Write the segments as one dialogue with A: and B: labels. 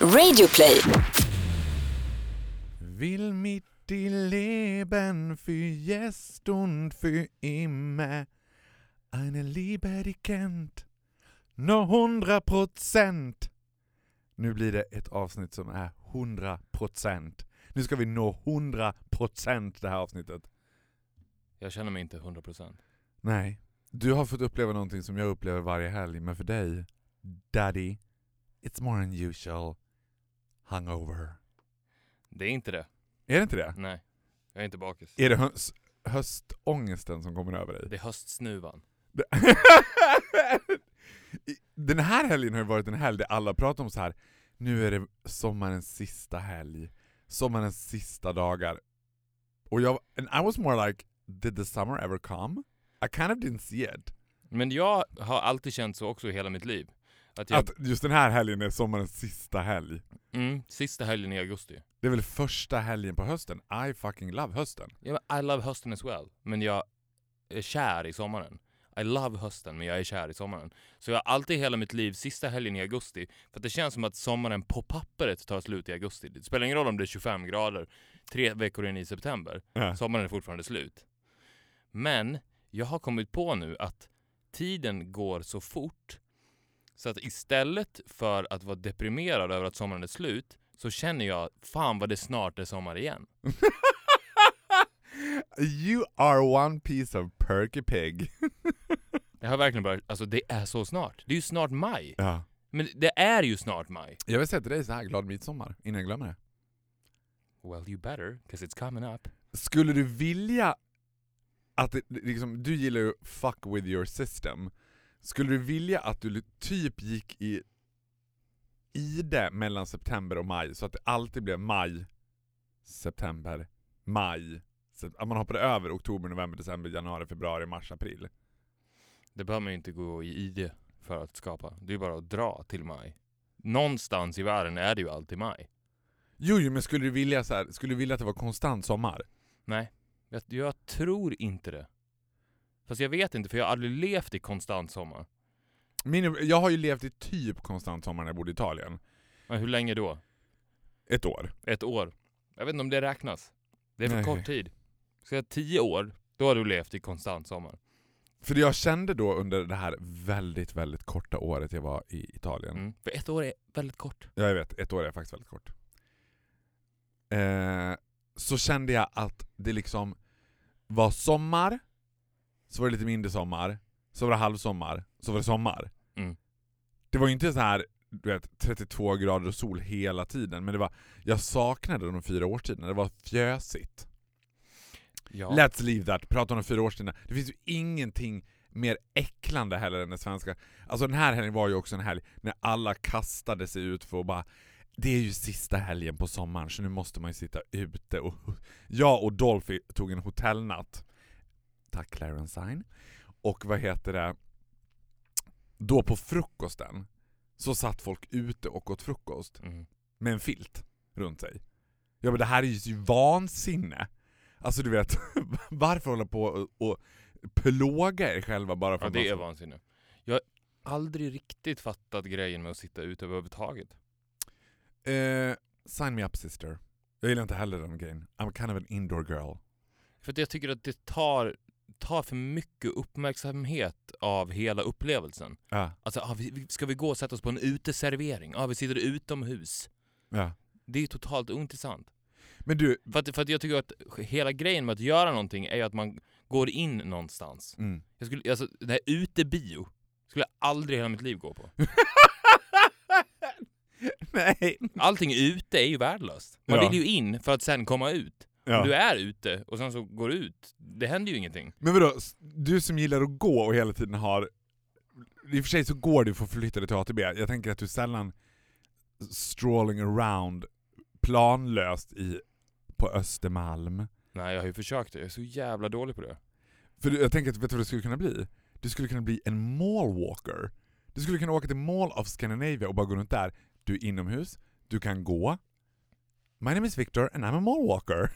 A: Radioplay.
B: Will mitt i Leben für jetzt und für immer eine Liebe die kennt nå hundra procent. Nu blir det ett avsnitt som är hundra procent. Nu ska vi nå hundra procent det här avsnittet.
C: Jag känner mig inte 100%.
B: Nej, du har fått uppleva någonting som jag upplever varje helg, men för dig, daddy, it's more unusual hungover.
C: Det är inte det.
B: Är det inte det?
C: Nej. Jag är inte bakis.
B: Är det höst, höstångesten som kommer över dig?
C: Det är höstsnuvan.
B: Den här helgen har ju varit en helg där alla pratar om så här. nu är det sommarens sista helg, sommarens sista dagar. Och jag, and I was more like, did the summer ever come? I kind of didn't see it.
C: Men jag har alltid känt så också i hela mitt liv. Att jag,
B: Att just den här helgen är sommarens sista helg.
C: mm, sista helgen i augusti.
B: Det är väl första helgen på hösten. I fucking love hösten.
C: Men I love hösten as well. Men jag är kär i sommaren. I love hösten, men jag är kär i sommaren. Så jag har alltid hela mitt liv sista helgen i augusti. För att det känns som att sommaren på pappret tar slut i augusti. Det spelar ingen roll om det är 25 grader tre veckor in i september.
B: Ja.
C: Sommaren är fortfarande slut. Men jag har kommit på nu att tiden går så fort så att istället för att vara deprimerad över att sommaren är slut så känner jag fan vad det snart är sommar igen.
B: You are one piece of perky pig.
C: Jag har verkligen börjat, alltså det är så snart. Det är ju snart maj.
B: ja.
C: Men det är ju snart maj.
B: Jag vill säga till dig så här, glad midsommar, innan jag glömmer det.
C: Well you better, 'cause it's coming up.
B: Skulle du vilja att det, liksom, du gillar ju fuck with your system. Skulle du vilja att du typ gick i i det mellan september och maj, så att det alltid blev maj, september, maj. Att man hoppade över oktober, november, december, januari, februari, mars, april.
C: Det behöver man ju inte gå i ID för att skapa. Det är bara att dra till maj. Någonstans i världen är det ju alltid maj.
B: Jo, jo men skulle du vilja så här, skulle du vilja att det var konstant sommar?
C: Nej, jag, jag tror inte det. Fast jag vet inte, för jag har aldrig levt i konstant sommar.
B: Min, jag har ju levt i typ konstant sommar när jag bodde i Italien.
C: Men hur länge då?
B: Ett år.
C: Ett år? Jag vet inte om det räknas. Det är för
B: Nej.
C: kort tid. Ska jag tio år, då har du levt i konstant sommar.
B: För jag kände då under det här väldigt, väldigt korta året jag var i Italien.
C: Mm. För ett år är väldigt kort.
B: Ja, jag vet, ett år är faktiskt väldigt kort. Eh, så kände jag att det liksom var sommar, så var det lite mindre sommar, så var det halvsommar, så var det sommar.
C: Mm.
B: Det var ju inte så här du vet, 32 grader och sol hela tiden, men det var, jag saknade de fyra årstiderna, det var fjösigt.
C: Ja.
B: Let's leave that, prata om de fyra årstiderna. Det finns ju ingenting mer äcklande heller än det svenska. Alltså den här helgen var ju också en helg när alla kastade sig ut för att bara det är ju sista helgen på sommaren så nu måste man ju sitta ute och jag och Dolphy tog en hotellnatt. Tack Clarence Sign. Och vad heter det? Då på frukosten så satt folk ute och åt frukost
C: Mm.
B: med en filt runt sig. Ja men det här är ju vansinne. Alltså du vet, varför hålla på och, och plåga er själva bara för
C: Ja,
B: att
C: det är
B: man-
C: vansinne. Jag har aldrig riktigt fattat grejen med att sitta ute överhuvudtaget.
B: Eh, sign me up sister. Jag gillar inte heller den grejen. I'm kind of an indoor girl.
C: För att jag tycker att det tar, tar för mycket uppmärksamhet av hela upplevelsen.
B: Ja,
C: Alltså, ah, vi, ska vi gå och sätta oss på en uteservering? Ja, ah, vi sitter utomhus.
B: ja.
C: Det är totalt ointressant.
B: Men du,
C: För att, för att jag tycker att hela grejen med att göra någonting är ju att man går in någonstans.
B: mm.
C: Jag skulle, alltså, det här utebio skulle jag aldrig i hela mitt liv gå på.
B: nej.
C: Allting ute är ju värdelöst. Man
B: Ja.
C: vill ju in för att sen komma ut.
B: Ja.
C: Du är ute och sen så går du ut, det händer ju ingenting.
B: Men vadå, du som gillar att gå och hela tiden har... I och för sig så går du för att förflytta dig till ATB. Jag tänker att du sällan strolling around planlöst i, på Östermalm.
C: Nej, jag har ju försökt det. Jag är så jävla dålig på det.
B: För du- jag tänker att, vet du vad det skulle kunna bli? Du skulle kunna bli en mallwalker. Du skulle kunna åka till Mall of Scandinavia och bara gå runt där. Du är inomhus, du kan gå. My name is Victor and I'm a mallwalker.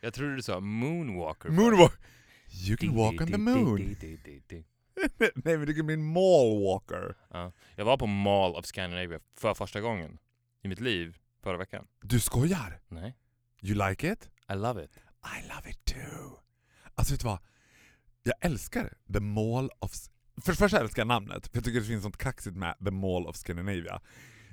C: Jag trodde du sa moonwalker.
B: Moonwalk. You can walk on the moon. Nej men du kan bli en mallwalker.
C: Ja. Jag var på Mall of Scandinavia för första gången. i mitt liv förra veckan.
B: Du skojar?
C: Nej.
B: You like it?
C: I love it.
B: I love it too. Alltså vet du vad? Jag älskar The Mall of... För det första älskar jag namnet, för jag tycker det finns något kaxigt med The Mall of Scandinavia.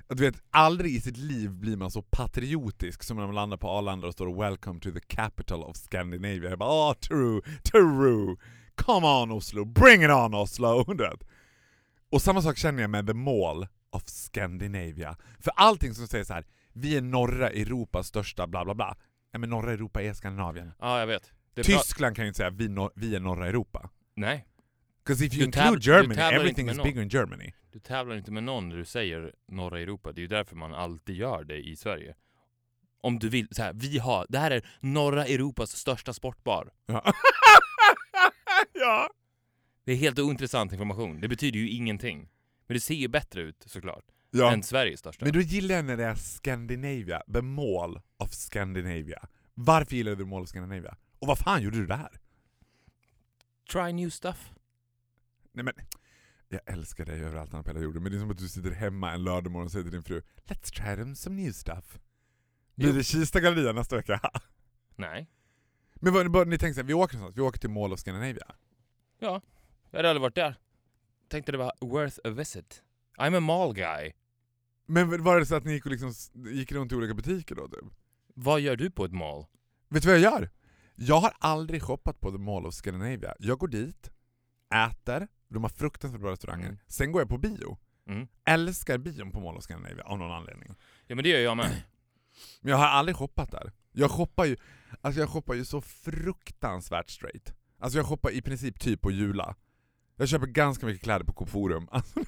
B: Att Du vet, aldrig i sitt liv blir man så patriotisk som när man landar på Arlanda och står 'Welcome to the capital of Scandinavia' Jag bara åh, true, true! Come on Oslo, bring it on Oslo! Och samma sak känner jag med The Mall of Scandinavia. För allting som säger så här, vi är norra Europas största bla bla bla. Ja, men norra Europa är Skandinavien.
C: Ja, jag vet.
B: Tyskland kan ju inte säga vi, nor- vi är norra Europa.
C: Nej,
B: Because if you
C: Du
B: include Germany, everything is bigger in Germany.
C: Du tävlar inte med någon när du säger norra Europa. Det är ju därför man alltid gör det i Sverige. Om du vill, så här, vi har, det här är norra Europas största sportbar.
B: Ja. ja.
C: Det är helt ointressant information. Det betyder ju ingenting. Men det ser ju bättre ut såklart,
B: ja.
C: än Sveriges största.
B: Men då gillar jag när det är Scandinavia, the mall of Scandinavia. Varför gillar du the mall of Scandinavia? Och vad fan gjorde du där?
C: Try new stuff.
B: Nej men, jag älskar dig överallt annat på hela jorden, men det är som att du sitter hemma en lördagmorgon och säger till din fru Let's try them some new stuff. Blir det Kista galleria nästa vecka?
C: Nej.
B: men vad, vad, ni tänker såhär, vi åker någonstans, vi åker till Mall of Scandinavia.
C: Ja, jag hade aldrig varit där. Tänkte det var worth a visit. I'm a mall guy.
B: Men var det så att ni gick, och liksom, gick runt i olika butiker då typ?
C: Vad gör du på ett mall?
B: Vet du vad jag gör? Jag har aldrig shoppat på The Mall of Scandinavia. Jag går dit, äter, de har fruktansvärt bra restauranger,
C: Mm.
B: sen går jag på bio.
C: Mm.
B: Älskar bion på Mall of Scandinavia av någon anledning.
C: Ja men det gör jag med.
B: Men jag har aldrig shoppat där. Jag shoppar ju, alltså jag shoppar ju så fruktansvärt straight. Alltså jag shoppar i princip typ på Jula. Jag köper ganska mycket kläder på Coop Forum. Alltså,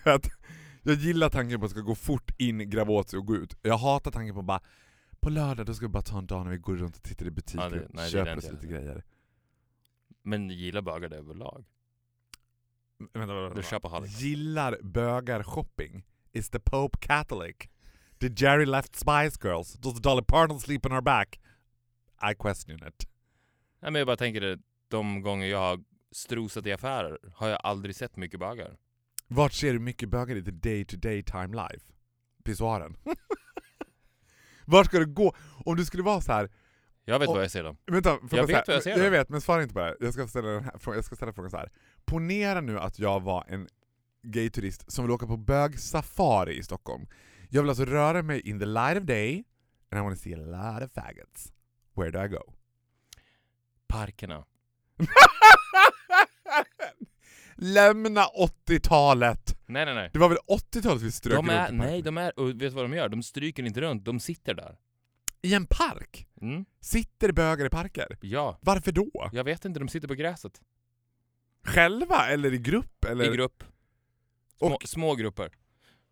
B: jag gillar tanken på att det ska gå fort in, gräva åt sig och gå ut. Jag hatar tanken på bara på lördag då ska vi bara ta en dag när vi går runt och tittar i butiker
C: Ja,
B: och köper oss lite
C: jag.
B: grejer.
C: Men gillar bögar det överlag.
B: Vänta, vänta, vänta.
C: köper Halloween.
B: Gillar bögar shopping? Is the Pope Catholic? Did Jerry left Spice Girls? Does Dolly Parton sleep on her back? I question it.
C: Nej men jag bara tänker det, de gånger jag har strosat i affärer har jag aldrig sett mycket bögar.
B: Vart ser du mycket bögar i the day to day time life? Pissoaren. Vart ska du gå? Om du skulle vara så här.
C: Jag vet
B: Och-
C: var jag ser dem.
B: Vänta,
C: Jag vet vad jag ser
B: Jag vet, men svara inte på det. Jag ska ställa, den här, frågan- jag ska ställa frågan så här. Ponera nu att jag var en gayturist som vill åka på bögsafari i Stockholm. Jag vill alltså röra mig in the light of day, and I want to see a lot of faggots. Where do I go?
C: Parkerna.
B: Lämna 80-talet!
C: Nej nej nej.
B: Det var väl 80-talet vi strök
C: De är, nej de är, och vet du vad de gör? De stryker inte runt, de sitter där.
B: I en park?
C: Mm.
B: Sitter bögar i parker?
C: Ja.
B: Varför då?
C: Jag vet inte, de sitter på gräset.
B: Själva eller i grupp? Eller?
C: I grupp. Små,
B: Och-
C: små grupper.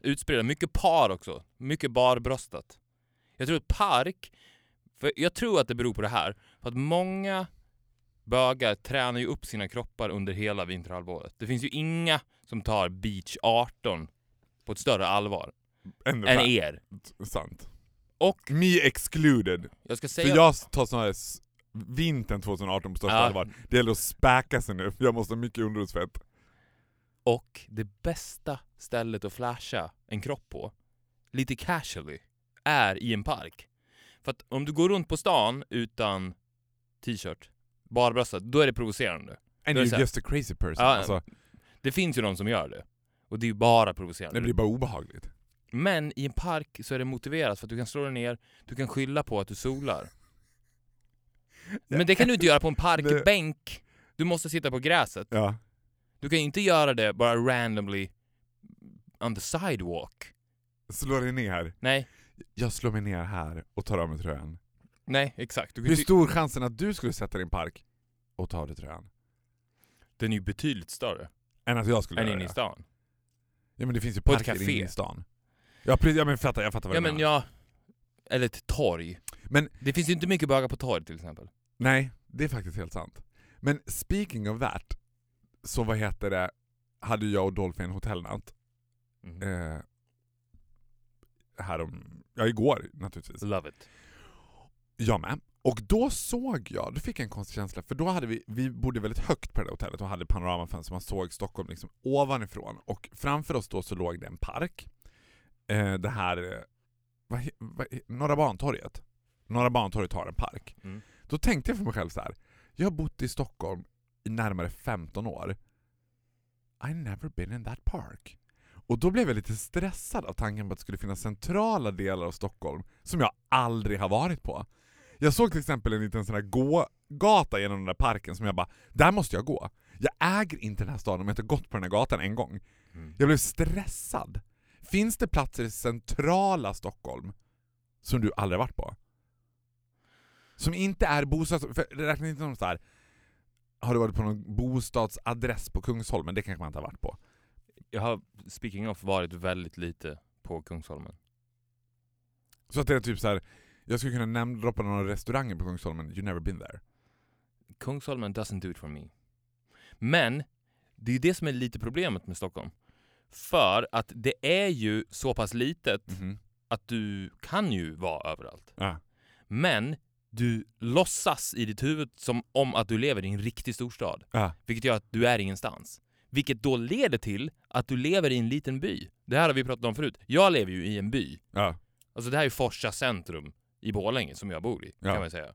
C: Utspridda. Mycket par också. Mycket barbröstat. Jag tror att park, för jag tror att det beror på det här, för att många bögar tränar ju upp sina kroppar under hela vinterhalvåret. Det finns ju inga som tar beach 18 på ett större allvar än er.
B: Sant.
C: Och
B: Me excluded.
C: jag ska
B: För
C: säga...
B: jag tar sån här vintern 2018 på största
C: Ja.
B: allvar. Det gäller att späka sig nu, jag måste ha mycket underhudsfett.
C: Och det bästa stället att flasha en kropp på, lite casually, är i en park. För att om du går runt på stan utan t-shirt, barbröstat, då är det provocerande.
B: And you're just a crazy person.
C: Ja,
B: alltså,
C: Det finns ju de som gör det. Och det är ju bara provocerande.
B: det blir bara obehagligt.
C: Men i en park så är det motiverat för att du kan slå dig ner, du kan skylla på att du solar. Men det kan du inte göra på en parkbänk. Du måste sitta på gräset.
B: Ja.
C: Du kan inte göra det bara randomly on the sidewalk.
B: Slå dig ner.
C: Nej,
B: Jag slår mig ner här och tar av mig tröjan.
C: nej exakt.
B: Hur stor chansen att du skulle sätta dig i en park och ta av dig tröjan?
C: Den är ju betydligt större
B: Än att jag skulle
C: än
B: göra
C: inne i stan.
B: Ja men det finns ju parker inne i stan. Ja, precis, ja men fattar, jag fattar vad
C: Ja
B: du
C: men
B: menar.
C: ja, eller ett torg.
B: Men-
C: det finns ju inte mycket bögar på torg till exempel.
B: Nej, det är faktiskt helt sant. Men speaking of that, så vad heter det, hade jag och Dolphy en hotellnatt.
C: Mm.
B: Eh, härom, ja igår naturligtvis.
C: Love it.
B: Jag med. Och då såg jag, då fick jag en konstig känsla, för då hade vi, vi bodde väldigt högt på det där hotellet och hade panoramafönster, man såg Stockholm liksom ovanifrån. Och framför oss då så låg det en park. Eh, det här, eh, vad vad, Norra Bantorget. Norra Bantorget har en park.
C: Mm.
B: Då tänkte jag för mig själv så här. jag har bott i Stockholm i närmare 15 år. I never been in that park. Och då blev jag lite stressad av tanken på att det skulle finnas centrala delar av Stockholm som jag aldrig har varit på. Jag såg till exempel en liten sån här gågata genom den där parken som jag bara, där måste jag gå. Jag äger inte den här staden om jag inte gått på den här gatan en gång.
C: Mm.
B: Jag blev stressad. Finns det platser i centrala Stockholm som du aldrig varit på? Som inte är bostads... Räknas inte som så här. Har du varit på någon bostadsadress på Kungsholmen? Det kanske man inte har varit på.
C: Jag har, speaking of, varit väldigt lite på Kungsholmen.
B: Så att det är typ så här. Jag skulle kunna namedroppa några restauranger på Kungsholmen, you never been there.
C: Kungsholmen doesn't do it for me. Men det är ju det som är lite problemet med Stockholm. För att det är ju så pass litet
B: Mhm.
C: att du kan ju vara överallt.
B: Ja.
C: Men du låtsas i ditt huvud som om att du lever i en riktig storstad.
B: Ja.
C: Vilket gör att du är ingenstans. Vilket då leder till att du lever i en liten by. Det här har vi pratat om förut. Jag lever ju i en by.
B: Ja.
C: Alltså det här är Forsa centrum i Borlänge som jag bor i, kan man säga.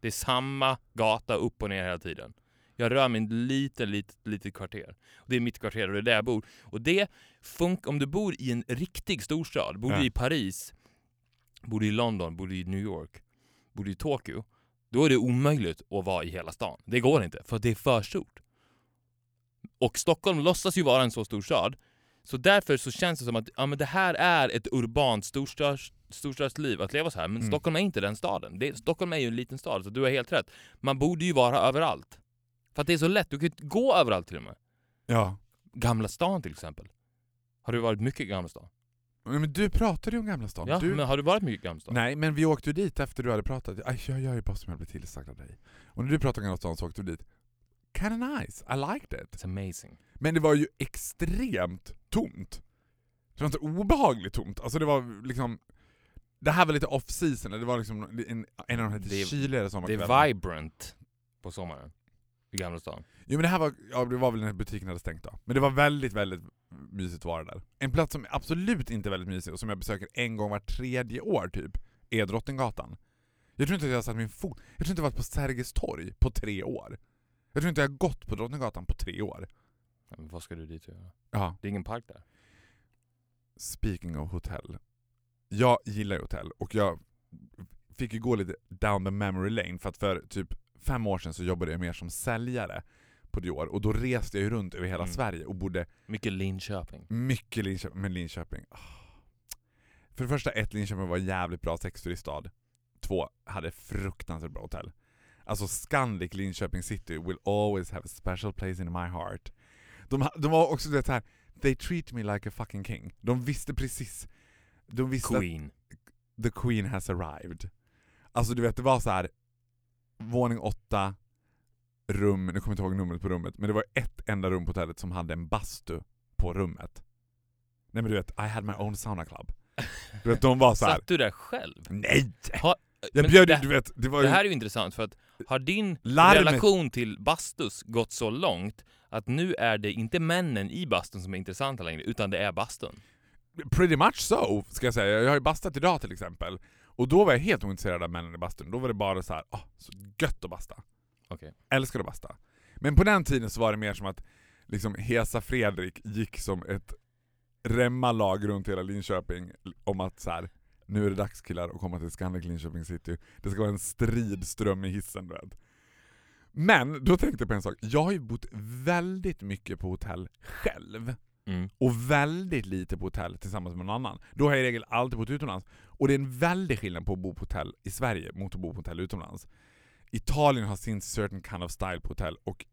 C: Det är samma gata upp och ner hela tiden. Jag rör mig i ett litet, litet, kvarter. Och det är mitt kvarter och det är där jag bor. Och det funkar, om du bor i en riktig storstad, bor
B: Ja.
C: du i Paris, bor du i London, bor du i New York, bor du i Tokyo, då är det omöjligt att vara i hela stan. Det går inte, för det är för stort. Och Stockholm låtsas ju vara en så stor stad, så därför så känns det som att ja, men det här är ett urbant storstads, storstadsliv att leva så här. Men
B: Mm.
C: Stockholm är inte den staden. Det, Stockholm är ju en liten stad, så du har helt rätt. Man borde ju vara överallt. För att det är så lätt, du kan ju gå överallt till och med.
B: ja.
C: Gamla stan till exempel. Har du varit mycket i Gamla stan?
B: Men du pratade ju om Gamla stan.
C: Ja,
B: du...
C: men har du varit mycket i Gamla stan?
B: Nej, men vi åkte ju dit efter du hade pratat. Aj, jag gör ju bara som jag blir tillsagd av dig. Och när du pratade om Gamla stan så åkte vi dit. Kinda nice, I liked it.
C: It's amazing.
B: Men det var ju extremt tomt. Det var inte obehagligt tomt. Alltså det var liksom... Det här var lite off season, det var liksom en, en av de här
C: Det
B: lite kyligare
C: Det
B: sommarkvällarna.
C: är vibrant på sommaren. I Gamla stan.
B: Jo men det här var, ja det var väl när butiken hade stängt då. Men det var väldigt, väldigt mysigt att vara där. En plats som absolut inte är väldigt mysig och som jag besöker en gång var tredje år typ, är Drottninggatan. Jag tror inte att jag har satt min fot, jag tror inte jag har varit på Sergels torg på tre år. Jag tror inte jag har gått på Drottninggatan på tre år.
C: Men vad ska du dit och göra?
B: Ja.
C: Det är ingen park där.
B: Speaking of hotell. Jag gillar ju hotell och jag fick ju gå lite down the memory lane för att för typ fem år sedan så jobbade jag mer som säljare på Dior och då reste jag ju runt över hela
C: Mm.
B: Sverige och bodde
C: Mycket Linköping.
B: mycket Linköping, med Linköping. Ah. För det första, ett Linköping var en jävligt bra sexturiststad. Två, hade fruktansvärt bra hotell. Alltså Scandic Linköping city will always have a special place in my heart. De, de var också det här. they treat me like a fucking king. De visste precis. De visste
C: Queen.
B: att the queen has arrived. Alltså du vet, det var så här våning åtta, rum, nu kommer jag inte ihåg numret på rummet, men det var ett enda rum på hotellet som hade en bastu på rummet. Nej men du vet, I had my own sauna club. Du vet, de var så här.
C: Satt du där själv?
B: nej!
C: Ha,
B: Jag bjöd
C: det-
B: du vet, det var
C: Det
B: ju
C: här är ju intressant för att har din
B: larmet.
C: relation till bastus gått så långt att nu är det inte männen i bastun som är intressanta längre, utan det är bastun.
B: Pretty much so, ska jag säga. Jag har ju bastat idag till exempel. Och då var jag helt ointresserad av männen i bastun. Då var det bara så här, ah, så gött att basta.
C: Okej.
B: Älskar att basta. Men på den tiden så var det mer som att liksom Hesa Fredrik gick som ett remmalag runt hela Linköping om att så här, nu är det dags killar att komma till Scandic Linköping city. Det ska vara en stridström i hissen du vet. Men då tänkte jag på en sak, jag har ju bott väldigt mycket på hotell själv
C: Mm.
B: och väldigt lite på hotell tillsammans med någon annan. Då har jag i regel alltid bott utomlands. Och det är en väldig skillnad på att bo på hotell i Sverige mot att bo på hotell utomlands. Italien har sin certain kind of style på hotell och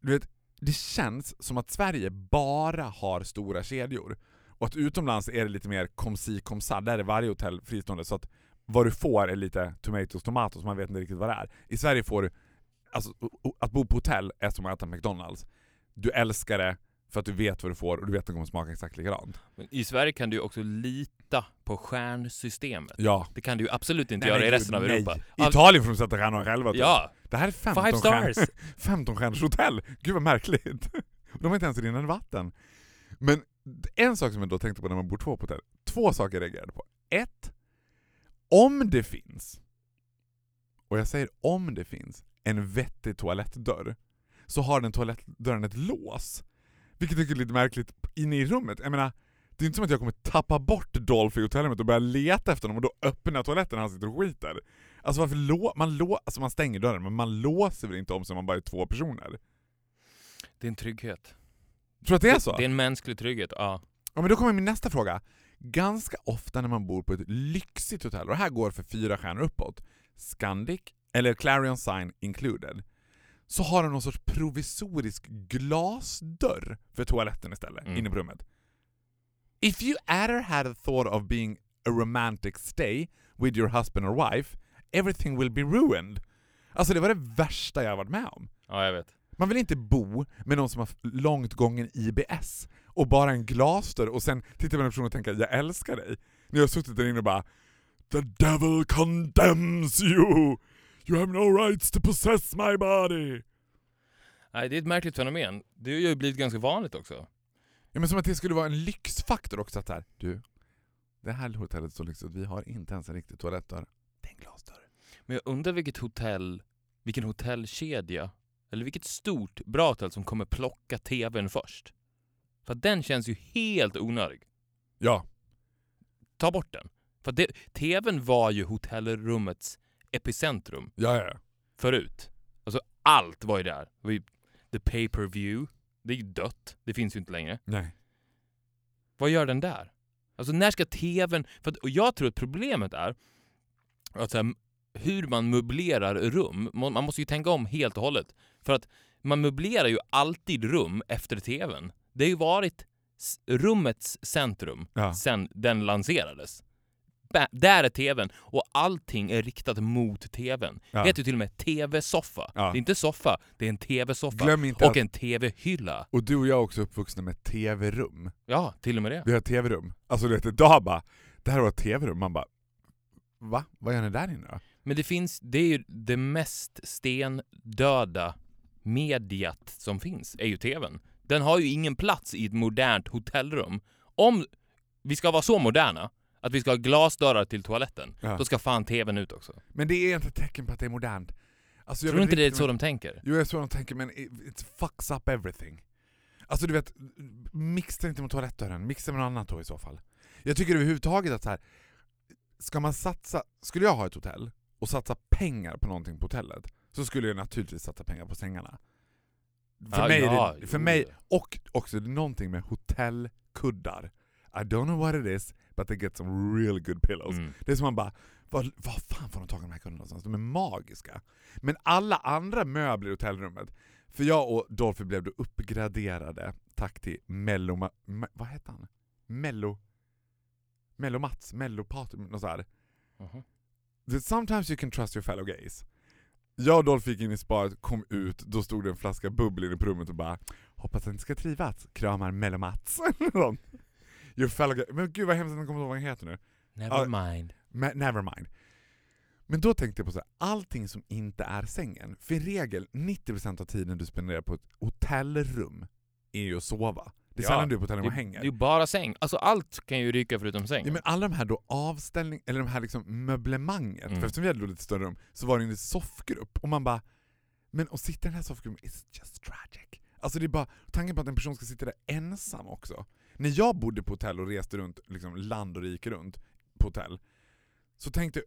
B: du vet, det känns som att Sverige bara har stora kedjor. Och att utomlands är det lite mer kom si kom sa, där är varje hotell fristående så att vad du får är lite tomatoes tomatos, man vet inte riktigt vad det är. I Sverige får du, alltså att bo på hotell är som att äta McDonalds. Du älskar det för att du vet vad du får och du vet att det kommer smaka exakt likadant.
C: Men I Sverige kan du ju också lita på stjärnsystemet.
B: Ja.
C: Det kan du ju absolut inte
B: Nej,
C: göra
B: men
C: i resten av
B: nej.
C: Europa.
B: I Italien får de sätta stjärnor själva. typ.
C: Ja,
B: Det här är 15
C: five stars!
B: 15 stjärnors hotell. Gud vad märkligt. De har inte ens rinnande vatten. Men en sak som jag då tänkte på när man bor två på hotell. Två saker jag reagerade på. ett, om det finns, och jag säger om det finns, en vettig toalettdörr, så har den toalettdörren ett lås. Vilket jag tycker är lite märkligt inne i rummet. Jag menar, det är inte som att jag kommer tappa bort Dolph i hotellrummet och börja leta efter honom och då öppna toaletten när han sitter och skiter. Alltså varför lå man, lå alltså man stänger dörren, men man låser väl inte om sig om man bara är två personer?
C: Det är en trygghet.
B: Tror du att det är så?
C: Det är en mänsklig trygghet, ja.
B: Ja men då kommer min nästa fråga. Ganska ofta när man bor på ett lyxigt hotell, och det här går för fyra stjärnor uppåt, Scandic, eller Clarion Sign included, så har de någon sorts provisorisk glasdörr för toaletten istället,
C: Mm.
B: inne på rummet. If you ever had a thought of being a romantic stay with your husband or wife, everything will be ruined. Alltså det var det värsta jag varit med om.
C: Ja, jag vet.
B: Man vill inte bo med någon som har långt gången IBS och bara en glasdörr och sen titta på den personen och tänka jag älskar dig. När jag har suttit där inne och bara The devil condemns you! You have no rights to possess my body!
C: Nej, det är ett märkligt fenomen. Det har ju blivit ganska vanligt också.
B: Ja men som att det skulle vara en lyxfaktor också att här, du, det här hotellet är så lyxigt vi har inte ens en riktig toalettdörr. Det är en glasdörr.
C: Men jag undrar vilket hotell, vilken hotellkedja, eller vilket stort bra hotell som kommer plocka TVn först. För den känns ju helt onödig.
B: Ja,
C: Ta bort den. För det, TVn var ju hotellrummets epicentrum
B: ja, ja.
C: förut. Alltså allt var ju där. Det var ju the pay-per-view. Det är ju dött. Det finns ju inte längre.
B: Nej.
C: Vad gör den där? Alltså när ska TVn... För att, och jag tror att problemet är att så här, hur man möblerar rum. Man måste ju tänka om helt och hållet. För att man möblerar ju alltid rum efter TVn. Det har ju varit rummets centrum
B: Ja.
C: sen den lanserades. Där är TVn och allting är riktat mot TVn.
B: Ja.
C: Det heter ju till och med TV-soffa.
B: Ja.
C: Det är inte soffa, det är en TV-soffa. Och
B: att,
C: en TV-hylla.
B: och du och jag är också uppvuxna med TV-rum.
C: Ja, till och med det.
B: Vi har tv-rum. Alltså du vet, idag bara, det här var ett tv-rum. Man bara, va? Vad gör ni där inne då?
C: Men det finns, det är ju det mest stendöda mediat som finns, är ju TVn. Den har ju ingen plats i ett modernt hotellrum. Om vi ska vara så moderna att vi ska ha glasdörrar till toaletten,
B: Ja.
C: då ska fan TVn ut också.
B: Men det är inte ett tecken på att det är modernt. Alltså,
C: Tror du inte det är så de tänker?
B: Jo, jag är så de tänker, men it, it fucks up everything. Alltså du vet, mixa inte med toalettdörren, mixa med något annat då i så fall. Jag tycker överhuvudtaget att så här, ska man satsa, skulle jag ha ett hotell och satsa pengar på någonting på hotellet, så skulle jag naturligtvis satsa pengar på sängarna. För
C: Ja,
B: mig,
C: ja,
B: det, för
C: jo.
B: mig, och också någonting med hotellkuddar. I don't know what it is, but they get some real good pillows.
C: Mm.
B: Det är som man bara, vad, vad fan får de tag i de här kunderna någonstans? De är magiska. Men alla andra möbler i hotellrummet, för jag och Dolphy blev då uppgraderade, tack till Mello, vad heter han? Mello, Mello Mats, Mello Patrik, något så här.
C: Mhm.
B: The- Sometimes you can trust your fellow gays. Jag och Dolph gick in i sparet, kom ut, då stod det en flaska bubbel inne på rummet och bara Hoppas att ni ska trivas, kramar Mello Mats. your fellow gay. Men gud vad hemskt att jag kommer ihåg vad han heter nu.
C: Never
B: Ja.
C: mind.
B: Me- never mind. Men då tänkte jag på så här, allting som inte är sängen. För i regel, 90% av tiden du spenderar på ett hotellrum är ju att sova. Det är
C: Ja,
B: sällan du är på hotellrum och
C: det är
B: hänger.
C: ju bara säng. Alltså allt kan ju ryka förutom sängen.
B: Ja, men alla de här då avställning, eller de här liksom möblemanget,
C: Mm.
B: för eftersom vi hade lite större rum, så var det en soffgrupp, och man bara Men att sitta i den här soffgruppen is just tragic. Alltså det är bara, tanken på att en person ska sitta där ensam också. När jag bodde på hotell och reste runt, liksom land och rike runt på hotell, så tänkte jag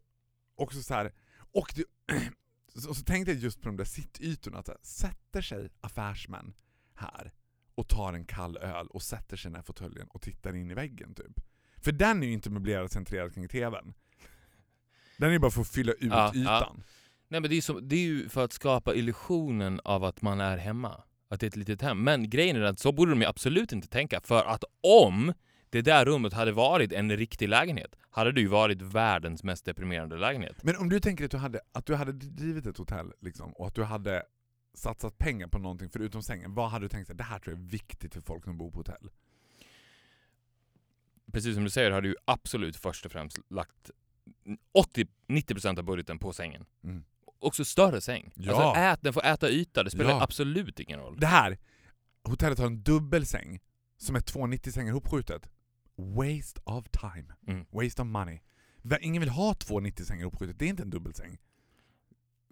B: också så här, och det, så, så tänkte jag just på de där sittytorna, att här, sätter sig affärsmän här och tar en kall öl och sätter sig i den här fåtöljen och tittar in i väggen typ. För den är ju inte möblerad centrerad kring TVn. Den är ju bara för att fylla ut
C: Ja, ja.
B: ytan.
C: Nej men det är, som, det är ju för att skapa illusionen av att man är hemma. Att det är ett litet hem. Men grejen är att så borde de ju absolut inte tänka. För att om det där rummet hade varit en riktig lägenhet, hade det ju varit världens mest deprimerande lägenhet.
B: Men om du tänker att du hade, att du hade drivit ett hotell liksom, och att du hade satsat pengar på någonting förutom sängen, vad hade du tänkt att det här tror jag är viktigt för folk som bor på hotell?
C: Precis som du säger har du absolut först och främst lagt 80-90% av budgeten på sängen.
B: Mm.
C: Också större säng.
B: Ja.
C: Alltså ät, den får äta yta, det spelar
B: Ja.
C: absolut ingen roll.
B: Det här, hotellet har en dubbelsäng som är två 90-sängar ihopskjutet. Waste of time.
C: Mm.
B: Waste of money. Ingen vill ha två 90-sängar uppskjutet, det är inte en dubbelsäng.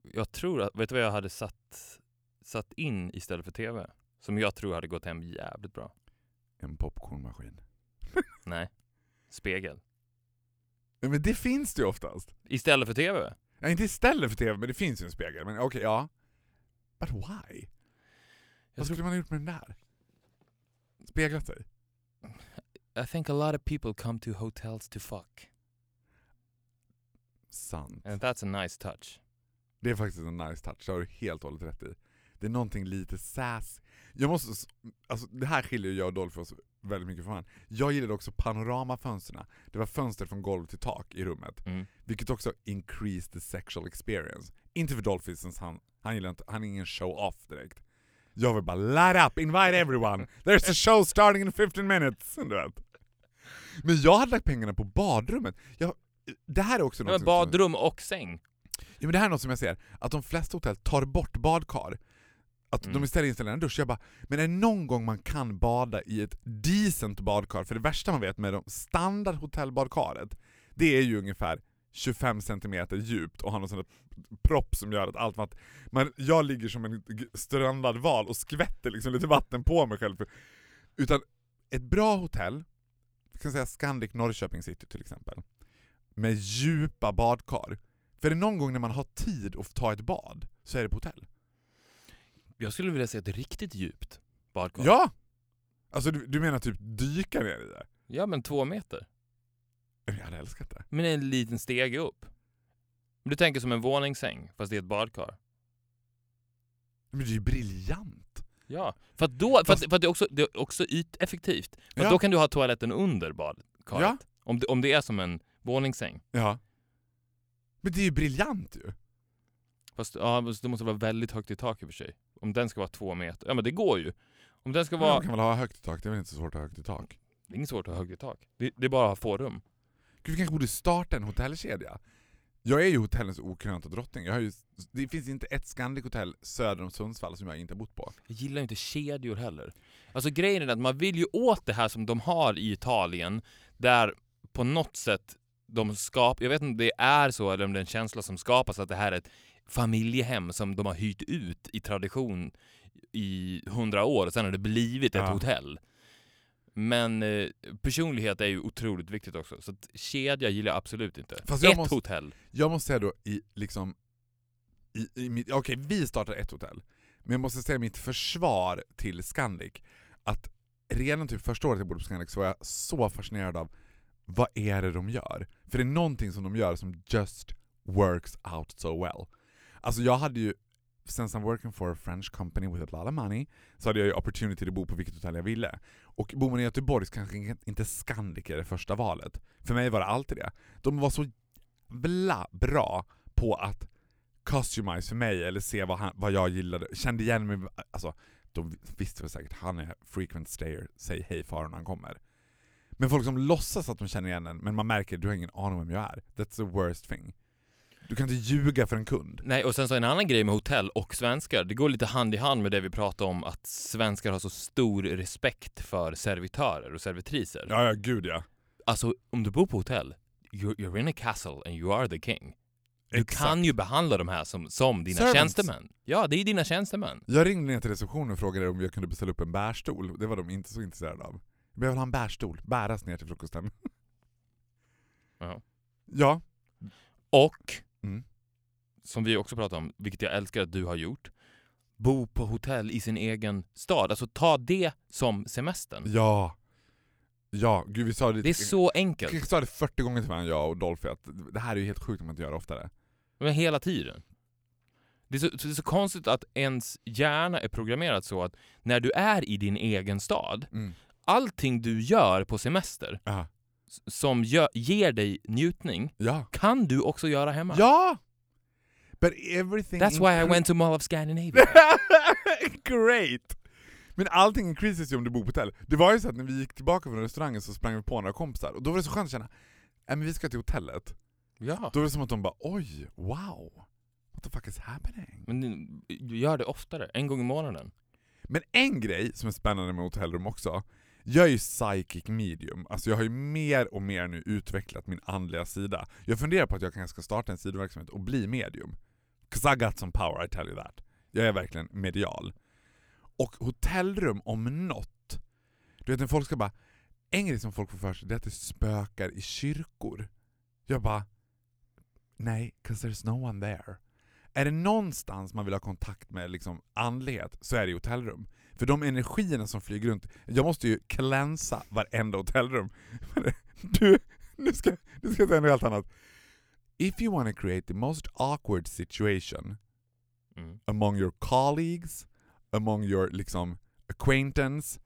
C: Jag tror att, vet du vad jag hade satt, satt in istället för TV? Som jag tror hade gått hem jävligt bra.
B: En popcornmaskin.
C: Nej. Spegel.
B: Men det finns det ju oftast.
C: Istället för TV?
B: Ja, inte istället för TV, men det finns ju en spegel. Men okej, ja. But why? Vad skulle man ha gjort med den där? Speglat sig?
C: I think a lot of people come to hotels to fuck.
B: Sant.
C: And that's a nice touch.
B: Det är faktiskt en nice touch, det har du helt och hållet rätt i. Det är någonting lite sass. Jag måste, alltså det här skiljer jag och Dolphy oss väldigt mycket från. Jag gillade också panoramafönsterna. Det var fönster från golv till tak i rummet.
C: Mm.
B: Vilket också increased the sexual experience. Inte för Dolphy, since han, han gillar inte, han är ingen show-off direkt. Jag vill bara light up, invite everyone! There's a show starting in 15 minutes! Du vet. Men jag hade lagt pengarna på badrummet. Jag, det här är också något
C: badrum och säng.
B: Ja, men det här är något som jag ser, att de flesta hotell tar bort badkar. Att de
C: Mm.
B: istället installerar en dusch. Jag bara, men är det någon gång man kan bada i ett decent badkar? För det värsta man vet med de standard hotellbadkaret, det är ju ungefär 25 cm djupt och har någon sån där propp som gör att allt vatten... Man, jag ligger som en strandad val och skvätter liksom lite vatten på mig själv. Utan ett bra hotell, vi kan säga Scandic Norrköping City till exempel, med djupa badkar. För är det någon gång när man har tid att ta ett bad, så är det på hotell.
C: Jag skulle vilja se ett riktigt djupt badkar.
B: Ja! Alltså du, du menar typ dyka ner i det?
C: Ja men två meter.
B: Jag hade älskat det.
C: Men en liten stege upp. Du tänker som en våningssäng, fast det är ett badkar.
B: Men det är ju briljant!
C: Ja, för då, för
B: Fast-
C: att, för att det, är också, det är också yteffektivt. För
B: Ja.
C: då kan du ha toaletten under badkaret.
B: Ja.
C: Om, det, om det är som en våningssäng.
B: Ja. Men det är ju briljant ju!
C: Fast ja, fast det måste vara väldigt högt i tak i och för sig. Om den ska vara två meter. Ja men det går ju. Om den ska
B: Man
C: vara...
B: kan väl ha högt i tak, det är väl inte så svårt att ha högt i tak?
C: Det är inget svårt att ha högt i tak. Det, det är bara att ha få rum.
B: Gud, vi kanske borde starta en hotellkedja. Jag är ju hotellens okrönta drottning. Jag har ju, det finns inte ett Scandic-hotell söder om Sundsvall som jag inte har bott på.
C: Jag gillar inte kedjor heller. Alltså grejen är att man vill ju åt det här som de har i Italien, där på något sätt de skapar, jag vet inte om det är så eller om det är en känsla som skapas att det här är ett familjehem som de har hyrt ut i tradition i hundra år och sen har det blivit ett
B: Ja.
C: hotell. Men eh, personlighet är ju otroligt viktigt också, så att kedja gillar jag absolut inte.
B: Fast
C: ett
B: måste-
C: hotell.
B: Jag måste säga då i liksom... I, i mitt, okej, vi startar ett hotell. Men jag måste säga mitt försvar till Scandic, att redan typ första året jag bodde på Scandic så var jag så fascinerad av vad är det de gör? För det är någonting som de gör som just works out so well. Alltså jag hade ju, since I'm working for a French company with a lot of money, så hade jag ju opportunity att bo på vilket hotell jag ville. Och bor man i Göteborg så kanske inte Scandic är det första valet. För mig var det alltid det. De var så jävla bra på att customize för mig, eller se vad, han, vad jag gillade, kände igen mig, alltså de visste väl säkert han är frequent stayer, säg hej faran när han kommer. Men folk som låtsas att de känner igen en, men man märker du har ingen aning om vem jag är. That's the worst thing. Du kan inte ljuga för en kund.
C: Nej, och sen så en annan grej med hotell och svenskar, det går lite hand i hand med det vi pratade om att svenskar har så stor respekt för servitörer och servitriser.
B: Ja, ja, gud ja.
C: Alltså, om du bor på hotell, you're, you're in a castle and you are the king. Du
B: Exakt.
C: kan ju behandla de här som, som dina
B: Servants.
C: tjänstemän. Ja, det är dina tjänstemän.
B: Jag ringde ner till receptionen och frågade om jag kunde beställa upp en bärstol. Det var de inte så intresserade av. Jag behöver ha en bärstol, bäras ner till frukosten.
C: Ja.
B: Ja.
C: Och,
B: Mm.
C: som vi också pratade om, vilket jag älskar att du har gjort, bo på hotell i sin egen stad. Alltså ta det som semestern.
B: Ja. Ja, gud vi sa det
C: Det är så enkelt.
B: Vi sa det 40 gånger till varandra, jag och Dolphy, att det här är ju helt sjukt om man inte gör det oftare.
C: Men hela tiden. Det är, så, det är så konstigt att ens hjärna är programmerat så att när du är i din egen stad,
B: Mm.
C: allting du gör på semester
B: Ja.
C: Som gö- ger dig njutning
B: Ja.
C: kan du också göra hemma.
B: Ja! But everything...
C: That's why I went to Mall of Scandinavia.
B: Great! Men allting increases ju om du bor på hotell. Det var ju så att när vi gick tillbaka från restaurangen så sprang vi på några kompisar, och då var det så skönt att känna Nej men vi ska till hotellet.
C: ja.
B: Då var det som att de bara oj, wow, what the fuck is happening?
C: Men du gör det oftare, en gång i månaden.
B: Men en grej som är spännande med hotellrum också, jag är ju psychic medium, alltså jag har ju mer och mer nu utvecklat min andliga sida. Jag funderar på att jag kanske ska starta en sidoverksamhet och bli medium. 'Cause I got some power, I tell you that. Jag är verkligen medial. Och hotellrum om något. Du vet när folk ska bara, en grej som folk får för sig det är att det spökar i kyrkor. Jag bara, nej, 'cause there's no one there. Är det någonstans man vill ha kontakt med liksom andlighet så är det i hotellrum. För de energierna som flyger runt, jag måste ju cleansa varenda hotellrum. Du, nu ska, nu ska jag säga något helt annat. If you want to create the most awkward situation
C: Mm.
B: among your colleagues, among your liksom acquaintance,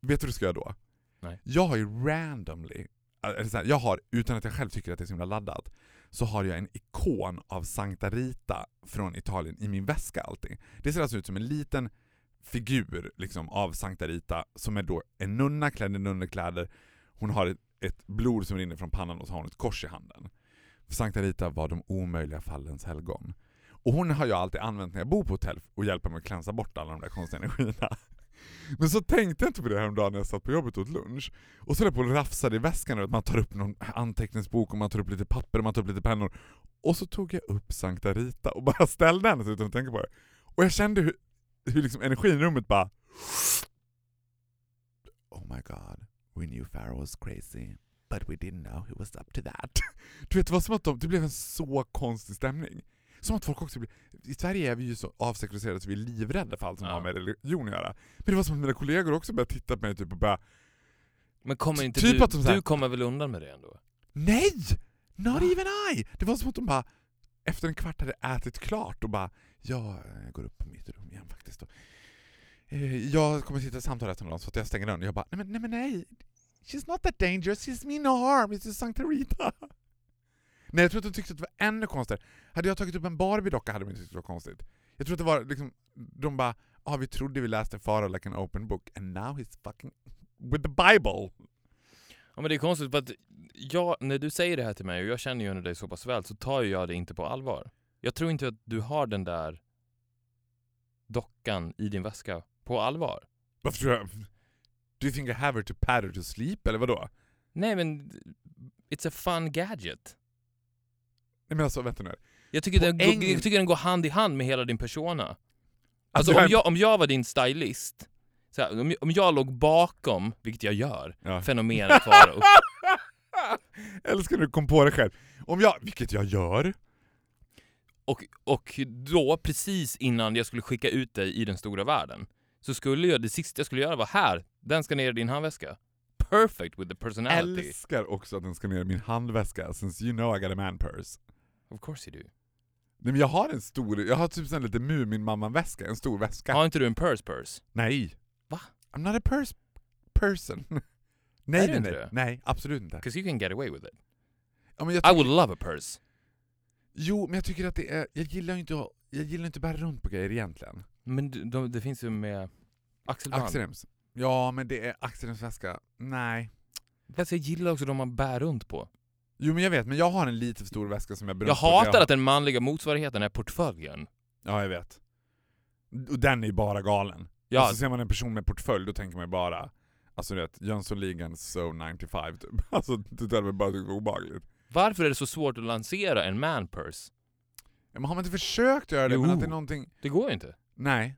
B: vet du vad du ska göra då?
C: Nej.
B: Jag har ju randomly, här, jag har, utan att jag själv tycker att det är så himla laddat, så har jag en ikon av Sankta Rita från Italien i min väska alltid. Det ser alltså ut som en liten figur liksom, av Sankta Rita som är då en nunna klädd i nunnekläder. Hon har ett, ett blod som rinner från pannan och så har hon ett kors i handen. För Sankta Rita var de omöjliga fallens helgon. Och hon har jag alltid använt när jag bor på hotell och hjälper mig att klänsa bort alla de där konstiga energierna. Men så tänkte jag inte på det häromdagen när jag satt på jobbet och åt lunch. Och så höll jag på och rafsade i väskan och att man tar upp någon anteckningsbok och man tar upp lite papper och man tar upp lite pennor. Och så tog jag upp Sankta Rita och bara ställde henne utan att tänka på det. Och jag kände hur, hur liksom energin i rummet bara... Oh my god, we knew Pharaoh was crazy, but we didn't know he was up to that. Du vet, det var som att de, det blev en så konstig stämning. Som att folk också blir... I Sverige är vi ju så avsekulariserade så vi är livrädda för allt som
C: Ja.
B: har med religion att göra. Men det var som att mina kollegor också började titta på mig typ och bara
C: Men kommer inte
B: Typ
C: du,
B: att de här-
C: du kommer väl undan med det ändå?
B: Nej! Not
C: Va?
B: even I! Det var som att de bara efter en kvart hade ätit klart och bara ja, jag går upp på mitt rum igen faktiskt. Och, eh, jag kommer sitta i samtal efter någon så att jag stänger dörren och jag bara nej men nej, men nej. She's not that dangerous, she's me no harm, it's just Sankta Rita. Nej jag tror att de tyckte att det var ännu konstigare. Hade jag tagit upp en Barbie-docka hade de inte tyckt det var konstigt. Jag tror att det var liksom, de bara ah, vi trodde vi läste Farao like an open book and now he's fucking with the Bible.
C: Ja men det är konstigt för att jag, när du säger det här till mig och jag känner ju dig så pass väl så tar jag det inte på allvar. Jag tror inte att du har den där dockan i din väska på allvar.
B: Varför tror jag... Do you think I have her to pat her to sleep eller vadå?
C: Nej men, it's a fun gadget.
B: Nej men alltså vänta nu.
C: Jag tycker, den, går- jag tycker den går hand i hand med hela din persona. Alltså
B: jag
C: om jag, om jag var din stylist, här, om, jag- om jag låg bakom, vilket jag gör,
B: Ja.
C: fenomenet Farao.
B: Älskar när du kom på det själv. Om jag, vilket jag gör.
C: Och, och då, precis innan jag skulle skicka ut dig i den stora världen, så skulle jag, det sista jag skulle göra var här, den ska ner i din handväska. Perfect with the personality.
B: Älskar också att den ska ner i min handväska, since you know I got a man purse.
C: Of course you do.
B: Nej men jag har en stor, jag har typ en lite Mumin-mamma-väska, en stor väska.
C: Har inte du en purse purse?
B: Nej.
C: Va?
B: I'm not a purse person. nej, nej, nej.
C: det?
B: Nej, absolut inte.
C: Because you can get away with it.
B: Ja, men jag
C: I would love a purse.
B: Jo, men jag tycker att det är, jag gillar ju inte att, jag gillar inte att bära runt på grejer egentligen.
C: Men de, det finns ju med axelband.
B: Axelrems. Ja, men det är axelremsväska. Nej.
C: Fast jag gillar också de man bär runt på.
B: Jo men jag vet, men jag har en lite för stor väska som jag bär
C: Jag
B: runt på.
C: hatar att den manliga motsvarigheten är portföljen.
B: Ja, jag vet. Och den är ju bara galen.
C: Ja,
B: Och så ser man en person med portfölj, då tänker man ju bara Alltså du vet, Jönssonligan so 95 typ. Alltså det där var bara typ obehagligt.
C: varför är det så svårt att lansera en man purse?
B: Ja, men har man inte försökt göra det,
C: Jo.
B: men att det är någonting...
C: Det går ju inte.
B: Nej.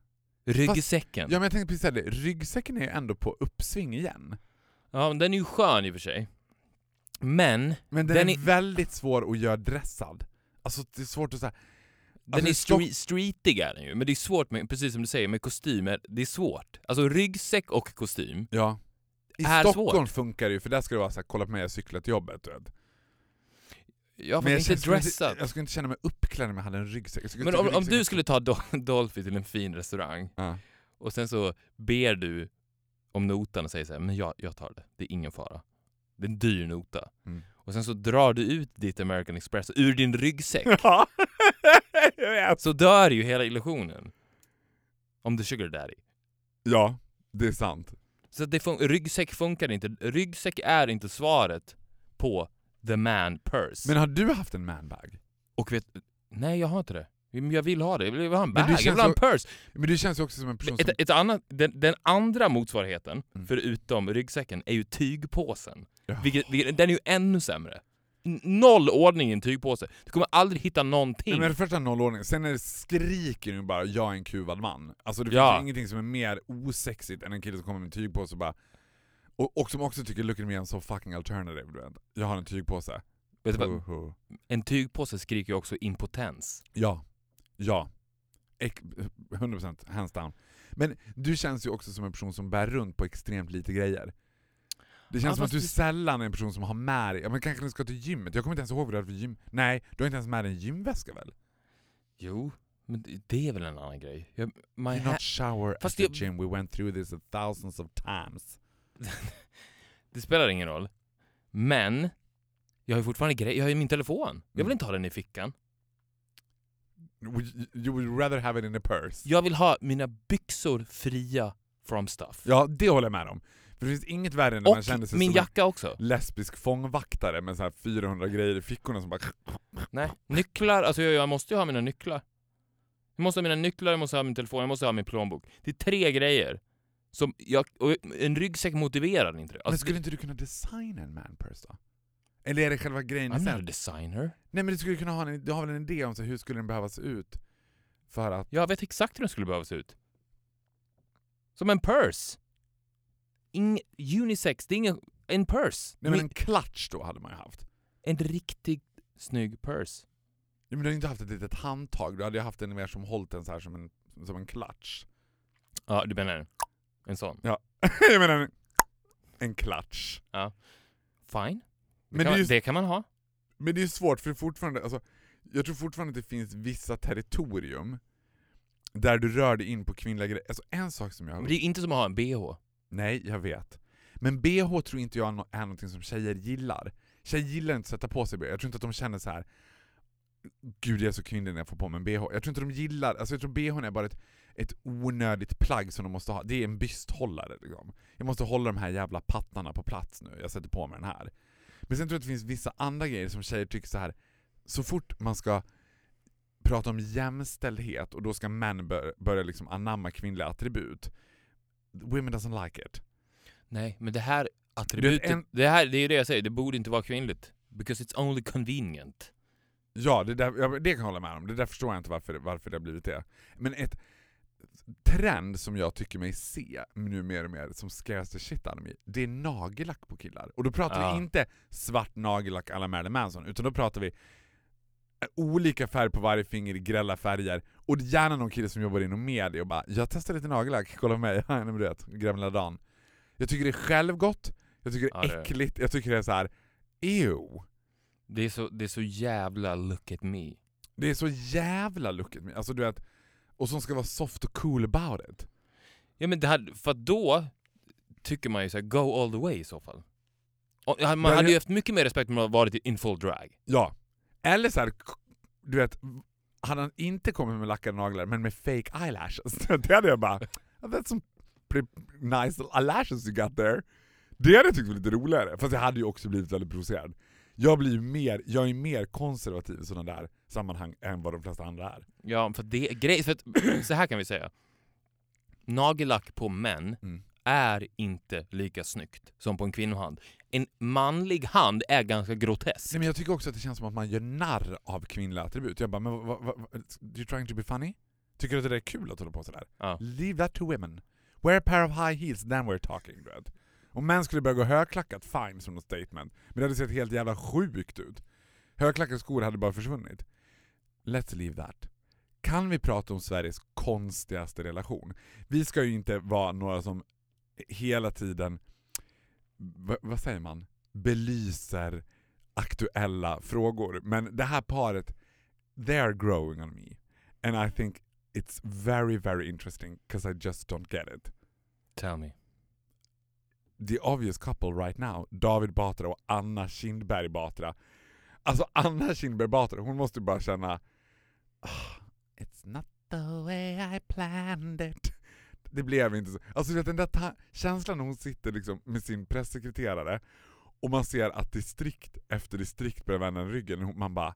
C: Ryggsäcken.
B: Ja men jag tänkte precis säga det, ryggsäcken är ändå på uppsving igen.
C: Ja, men den är ju skön i och för sig. Men,
B: Men den,
C: Den
B: är,
C: är-
B: väldigt svår att göra dressad. Alltså det är svårt att säga.
C: den
B: Alltså,
C: är street, streetig är den ju. Men det är svårt med, precis som du säger, med kostymer. Det är svårt. Alltså ryggsäck och kostym.
B: Ja. I
C: Är
B: Stockholm
C: svårt.
B: funkar det ju, för där ska det vara såhär, kolla på mig jag cyklar till jobbet. Du vet.
C: Ja, fast
B: jag
C: inte dressad.
B: Jag skulle inte känna mig uppklädd om jag hade en ryggsäck.
C: Men om, om du skulle ta Dol- Dolphy till en fin restaurang
B: Ja.
C: och sen så ber du om notan och säger så här, men jag, jag tar det, det är ingen fara. Det är en dyr nota.
B: Mm.
C: Och sen så drar du ut ditt American Express ur din ryggsäck.
B: Ja,
C: så dör ju hela illusionen. Om the sugar daddy.
B: Ja, det är sant.
C: Så det fun- ryggsäck funkar inte. Ryggsäck är inte svaret på the man purse.
B: Men har du haft en manbag?
C: Och vet, nej jag har inte det. Jag vill ha det, jag vill ha en bag, jag vill ha en purse.
B: Men du känns ju också som en person som...
C: Ett, ett annat, den, den andra motsvarigheten,
B: Mm.
C: förutom ryggsäcken, är ju tygpåsen.
B: Ja.
C: Vilket, vilket, den är ju ännu sämre. Noll ordning i en tygpåse. Du kommer aldrig hitta någonting.
B: Nej, men det första nollordning, sen är det skriker nu bara 'jag är en kuvad man' Alltså det finns
C: Ja.
B: ju ingenting som är mer osexigt än en kille som kommer med en tygpåse och bara... Och, och som också tycker 'look at me I'm so fucking alternative' du vet. Jag har en tygpåse.
C: Vet du?
B: Ho, ho.
C: En tygpåse skriker ju också impotens.
B: Ja. Ja. Ek 100% hands down. Men du känns ju också som en person som bär runt på extremt lite grejer. Det känns
C: Ja,
B: som att du
C: det-
B: sällan är en person som har med dig, ja, men kanske du ska till gymmet, jag kommer inte ens ihåg vad du hade för gym... Nej, du har inte ens med dig en gymväska väl?
C: Jo, men det- är väl en annan grej. Jag, my
B: You not shower
C: Fast
B: at the
C: jag-
B: gym, we went through this a thousands of times.
C: det spelar ingen roll. Men, jag har ju fortfarande grejer. Jag har ju min telefon. Jag vill
B: Mm.
C: inte ha den i fickan.
B: Would- You would rather have it in a purse?
C: Jag vill ha mina byxor fria from stuff.
B: Ja, det håller jag med om. För det finns inget värre än när man känner sig
C: min
B: som
C: jacka också.
B: en lesbisk fångvaktare med så här 400 grejer i fickorna som bara...
C: Nej, nycklar. Alltså jag, jag måste ju ha mina nycklar. Jag måste ha mina nycklar, jag måste ha min telefon, jag måste ha min plånbok. Det är tre grejer. Som jag, och en ryggsäck motiverar inte det.
B: men
C: Alltså,
B: skulle inte du kunna designa en manpurse då? Eller är det själva grejen
C: I'm not a
B: sig?
C: designer.
B: Nej men du skulle kunna ha en, du har väl en idé om så hur skulle den behöva se ut? För att...
C: Jag vet exakt hur den skulle behöva se ut. Som en purse. Ing, unisex, det är ingen... En purse.
B: Nej men en clutch då hade man ju haft.
C: en riktigt snygg purse.
B: Ja, men du hade inte haft ett litet handtag, du hade ju haft en mer som hållit den så här som en, som en clutch.
C: Ja, du menar en sån?
B: jag menar en, en clutch.
C: Fine. Det,
B: Men
C: kan
B: det
C: man,
B: ju-
C: det kan man ha.
B: Men det är svårt för fortfarande, alltså, jag tror fortfarande att det finns vissa territorium där du rör dig in på kvinnliga grejer. Alltså en sak som jag
C: Men det är inte som att ha en bh.
B: Nej, jag vet. Men bh tror inte jag är någonting som tjejer gillar. Tjejer gillar inte att sätta på sig bh. Jag tror inte att de känner så här. Gud jag är så kvinnlig när jag får på mig en bh. Jag tror inte de gillar, alltså jag tror bhn är bara ett, ett onödigt plagg som de måste ha. Det är en bysthållare liksom. Jag måste hålla de här jävla pattarna på plats nu, jag sätter på mig den här. Men sen tror jag att det finns vissa andra grejer som tjejer tycker så här. så fort man ska prata om jämställdhet och då ska män bör, börja liksom anamma kvinnliga attribut. Women doesn't like it.
C: Nej, men det här attributet,
B: en-
C: det, här, det är ju det jag säger, det borde inte vara kvinnligt. Because it's only convenient.
B: Ja, det, där, det kan jag hålla med om. Det där förstår jag inte varför, varför det har blivit det. Men ett trend som jag tycker mig se nu mer och mer, som scares the shit out of me, det är nagellack på killar. Och då pratar
C: Ja.
B: vi inte svart nagellack alla Marilyn Manson, utan då pratar vi olika färg på varje finger i grälla färger, och gärna någon kille som jobbar inom media och bara 'Jag testar lite nagellack, kolla på mig' Nej men du vet, gamla dagen. Jag tycker det är självgott, jag tycker det
C: Ja,
B: är
C: det är-
B: äckligt, jag tycker det är så här. ew.
C: Det är, så, det är så jävla look at me.
B: Det är så jävla look at me. Alltså du vet, och som ska vara soft och cool about it.
C: Ja men det här, för då tycker man ju såhär, go all the way i så fall. Och, ja, man
B: Ja,
C: hade
B: det-
C: ju haft mycket mer respekt om man varit in full drag.
B: Ja. Eller så här, du vet, hade han inte kommit med lackade naglar men med fake eyelashes, det hade jag bara "Oh, That's some pretty nice eyelashes you got there. Det hade jag tyckt var lite roligare, fast jag hade ju också blivit väldigt provocerad. Jag blir mer, jag är mer konservativ i sådana där sammanhang än vad de flesta andra är.
C: Ja, för det grej, för att, så här kan vi säga. Nagellack på män
B: Mm.
C: är inte lika snyggt som på en kvinnohand. En manlig hand är ganska grotesk.
B: Nej, men jag tycker också att det känns som att man gör narr av kvinnliga attribut. Jag bara, men vad, vad, vad, you trying to be funny? Tycker du att det är kul att hålla på sådär?
C: Ja.
B: Leave that to women. Wear a pair of high heels, then we're talking. Du vet. Om män skulle börja gå högklackat, fine som något statement. Men det hade sett helt jävla sjukt ut. Högklackade skor hade bara försvunnit. Let's leave that. Kan vi prata om Sveriges konstigaste relation? Vi ska ju inte vara några som hela tiden, vad säger man, belyser aktuella frågor. Men det här paret, they are growing on me. And I think it's very, very interesting because I just don't get it.
C: Tell me.
B: The obvious couple right now, David Batra och Anna Kindberg Batra. Alltså Anna Kindberg Batra, hon måste bara känna "Ah, It's not the way I planned it. Det blev inte så. Alltså den där känslan när hon sitter liksom med sin pressekreterare och man ser att distrikt efter distrikt börjar vända ryggen, och man bara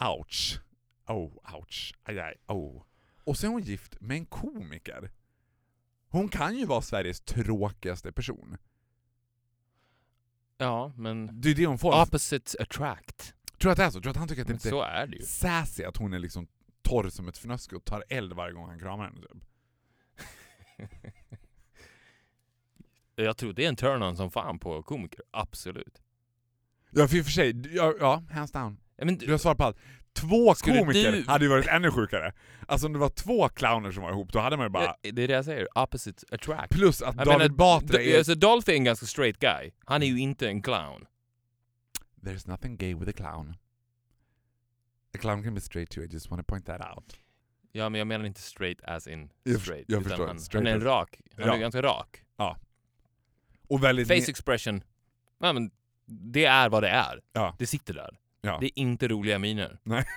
B: ouch. Oh, ouch. Aj, aj, oh. Och sen är hon gift med en komiker. Hon kan ju vara Sveriges tråkigaste person.
C: Ja, men
B: Det är det hon får.
C: opposites attract.
B: Tror du att det är så? Tror du att han tycker att det
C: Men
B: inte
C: så är det ju.
B: sassy att hon är liksom torr som ett fnöske och tar eld varje gång han kramar henne typ?
C: Jag tror det är en turn-on som fan på komiker. Absolut.
B: Ja för i och för sig, ja, ja hands down.
C: Ja, Men,
B: Du har svarat på allt. Två komiker
C: du-
B: hade ju varit ännu sjukare. Alltså om det var två clowner som var ihop, då hade man ju bara...
C: Det är det jag säger. Opposite attract.
B: Plus att
C: Jag
B: David
C: menar,
B: Batra är...
C: Alltså Dolphy är en ganska straight guy. Han är ju inte en clown.
B: There's nothing gay with a clown. A clown can be straight too, I just want to point that out.
C: Ja, men jag menar inte straight as in
B: Jag-
C: straight.
B: jag förstår.
C: Han,
B: Straight
C: han är en rak. Han
B: Ja.
C: är ganska rak.
B: Och väldigt...
C: Face expression. Ja, men det är vad det är.
B: Ja.
C: Det sitter där.
B: Ja.
C: Det är inte roliga miner.
B: Nej.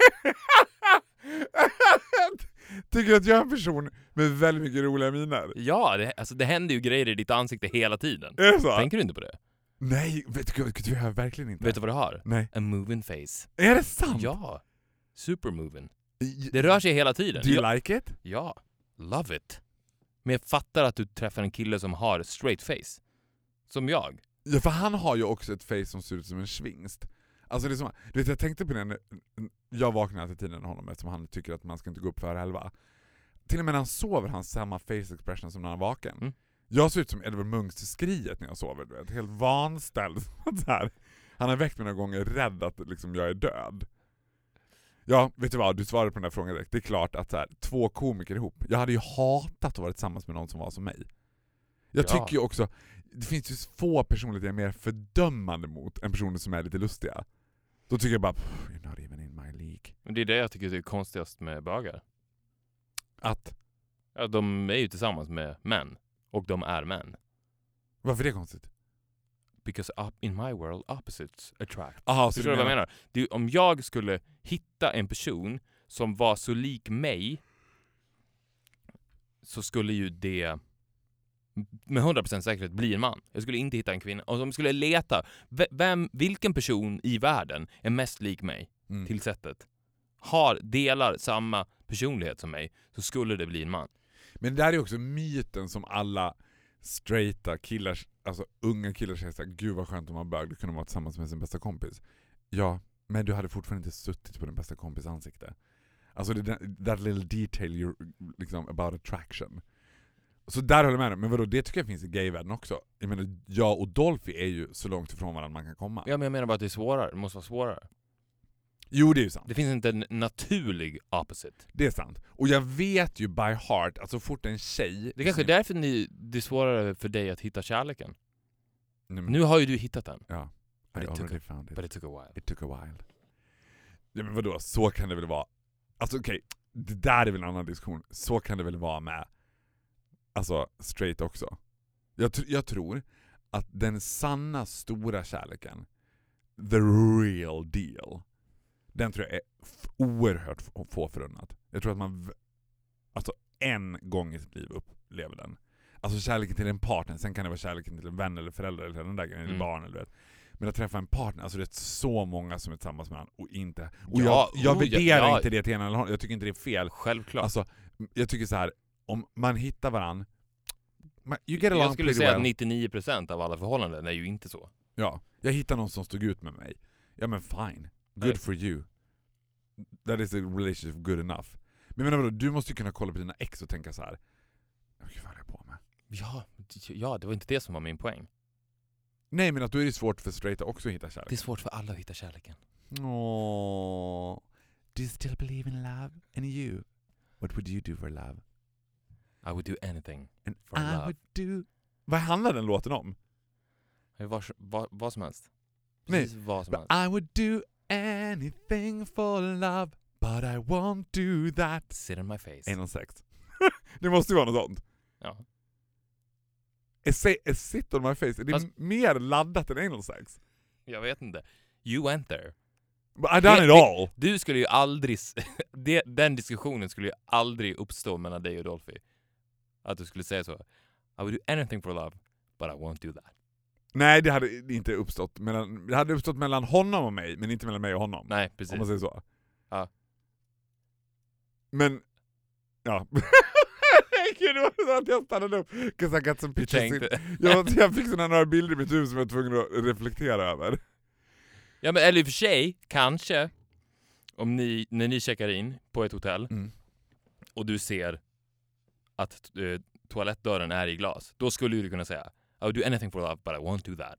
B: Tycker du att jag är en person med väldigt mycket roliga miner?
C: Ja, det, alltså, det händer ju grejer i ditt ansikte hela tiden.
B: Är det så?
C: Tänker du inte på det?
B: Nej, vet du, vet du, jag verkligen inte.
C: Vet du vad du har?
B: Nej.
C: A moving face.
B: Är det sant?
C: Ja. Super moving. Det rör sig hela tiden.
B: Do you
C: ja,
B: like it?
C: ja. Love it. Men jag fattar att du träffar en kille som har straight face. Som jag.
B: Ja, för han har ju också ett face som ser ut som en svingst. Alltså det är som, du vet jag tänkte på det när jag vaknar alltid tidigare än honom eftersom han tycker att man ska inte gå upp före elva. Till och med när han sover har han samma face expression som när han är vaken.
C: Mm.
B: Jag ser ut som Edward Munchs till skriet när jag sover, du vet. helt vanställd. Han har väckt mig några gånger rädd att liksom, jag är död. Ja, vet du vad? Du svarade på den där frågan direkt. Det är klart att så här, två komiker ihop. Jag hade ju hatat att vara tillsammans med någon som var som mig. Jag
C: Ja.
B: tycker ju också, det finns ju få personligheter jag är mer fördömande mot än personer som är lite lustiga. Då tycker jag bara, "Pff, you're not even in my League.
C: Men det är det jag tycker är konstigast med bögar.
B: Att,
C: Ja, de är ju tillsammans med män. Och de är män.
B: varför är det konstigt?
C: Because up in my world opposites attract.
B: Aha, så
C: Förstår du vad jag menar? Det om jag skulle hitta en person som var så lik mig så skulle ju det med 100% säkerhet bli en man. Jag skulle inte hitta en kvinna. Och om jag skulle leta, ve- vem, vilken person i världen är mest lik mig
B: Mm.
C: till sättet? Har, delar samma personlighet som mig, så skulle det bli en man.
B: Men det där är också myten som alla straighta killar, alltså unga killar säger såhär, gud vad skönt om man bög, då kunde man vara tillsammans med sin bästa kompis. Ja, men du hade fortfarande inte suttit på din bästa kompis ansikte. Alltså det that little detail you're, liksom, about attraction. Så där håller jag med dig, men vadå, det tycker jag finns i gayvärlden också. Jag menar, jag och Dolphy är ju så långt ifrån varandra man kan komma.
C: Ja, men jag menar bara att det är svårare. Det måste vara svårare.
B: Jo, det är ju sant.
C: Det finns inte en naturlig opposite.
B: Det är sant. Och jag vet ju by heart att så fort en tjej...
C: Det är kanske är därför ni, det är svårare för dig att hitta kärleken.
B: Nej, men-
C: Nu har ju du hittat den.
B: Ja.
C: But
B: I
C: it took a-
B: found it.
C: But it took a while.
B: It took a while. Ja men vadå, så kan det väl vara? Alltså okej, det där är väl en annan diskussion. Så kan det väl vara med alltså straight också. Jag, tr- jag tror att den sanna stora kärleken, the real deal, den tror jag är oerhört få förunnat. Jag tror att man alltså en gång i sitt liv upplever den. Alltså kärleken till en partner, sen kan det vara kärleken till en vän eller förälder eller den där grejen, eller
C: Mm.
B: barn eller vet. Men att träffa en partner, alltså det är så många som är tillsammans med varandra och inte... Och
C: Ja,
B: jag, jag
C: oh, ja,
B: värderar
C: ja.
B: inte det till ena eller andra, jag tycker inte det är fel.
C: Självklart.
B: Alltså, jag tycker så här om man hittar varandra,
C: jag skulle säga
B: well.
C: att 99% av alla förhållanden är ju inte så.
B: Ja, jag hittar någon som stod ut med mig. Ja men fine, good
C: Nej.
B: for you. That is a relationship good enough. Men jag menar vadå, du måste ju kunna kolla på dina ex och tänka så här. "Åh, Gud vad håller jag på med?
C: Ja, ja, det var inte det som var min poäng.
B: Nej men att då är det svårt för straighta också att hitta kärlek.
C: Det är svårt för alla att hitta kärleken.
B: Åh. Do you still believe in love? And you? What would you do for love?
C: I would do anything.
B: And
C: For
B: I
C: love.
B: would do... Vad handlar den låten om?
C: Vad, vad, vad som helst.
B: Nej,
C: Precis vad som helst.
B: I would do anything for love But I won't do that
C: Sit on my face.
B: Anal sex. det måste ju vara något sånt.
C: Ja.
B: Är sit on my face, är det
C: Fast-
B: mer laddat än anal sex?
C: Jag vet inte. You went there.
B: But I done it all!
C: Du skulle ju aldrig... s- det, den diskussionen skulle ju aldrig uppstå mellan dig och Dolphy. Att du skulle säga så. I would do anything for love, but I won't do that.
B: Nej det hade inte uppstått mellan, det hade uppstått mellan honom och mig, men inte mellan mig och honom.
C: Nej,
B: Om
C: precis.
B: man säger så.
C: Ja.
B: Men, ja. Gud, det var så att jag stannade upp. 'Cause I got some pictures in. Jag, jag fick såna några bilder i mitt huvud som jag var tvungen att reflektera över.
C: Ja men eller i och för sig, kanske, om ni, när ni checkar in på ett hotell
B: Mm.
C: och du ser att eh, toalettdörren är i glas, då skulle du kunna säga I would do anything for love but I won't do that.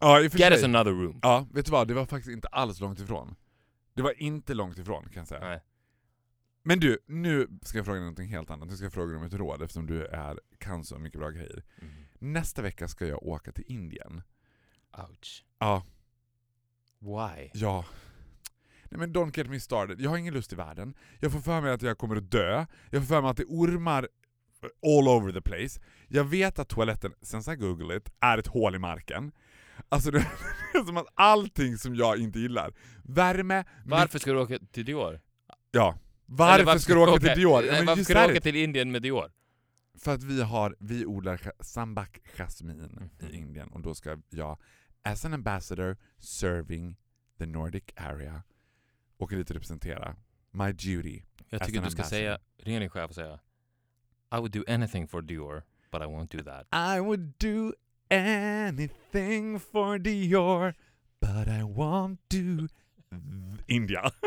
B: Ja, i
C: Get us another room.
B: Ja, vet du vad? Det var faktiskt inte alls långt ifrån. Det var inte långt ifrån kan jag säga.
C: Nej.
B: Men du, nu ska jag fråga dig någonting helt annat. Nu ska jag fråga dig om ett råd eftersom du är, kan så mycket bra grejer.
C: Mm.
B: Nästa vecka ska jag åka till Indien.
C: Ouch.
B: Ja,
C: Why?
B: ja. Nej men don't get me started. Jag har ingen lust i världen. Jag får för mig att jag kommer att dö. Jag får för mig att det är ormar all over the place. Jag vet att toaletten, since I google it, är ett hål i marken. Alltså det är som att allting som jag inte gillar. Värme,
C: Varför ska du åka till Dior?
B: Ja. Varför,
C: Eller
B: ska du åka till Dior?
C: Nej,
B: Ja,
C: varför ska du åka till Indien med Dior?
B: För att vi har, vi odlar sambak jasmin
C: Mhm.
B: i Indien och då ska jag, as an ambassador serving the Nordic area, och lite representera my duty.
C: Jag tycker du ska
B: ambassador.
C: säga, ringa din chef och säga I would do anything for Dior, but I won't do that.
B: I would do anything for Dior, but I won't do India.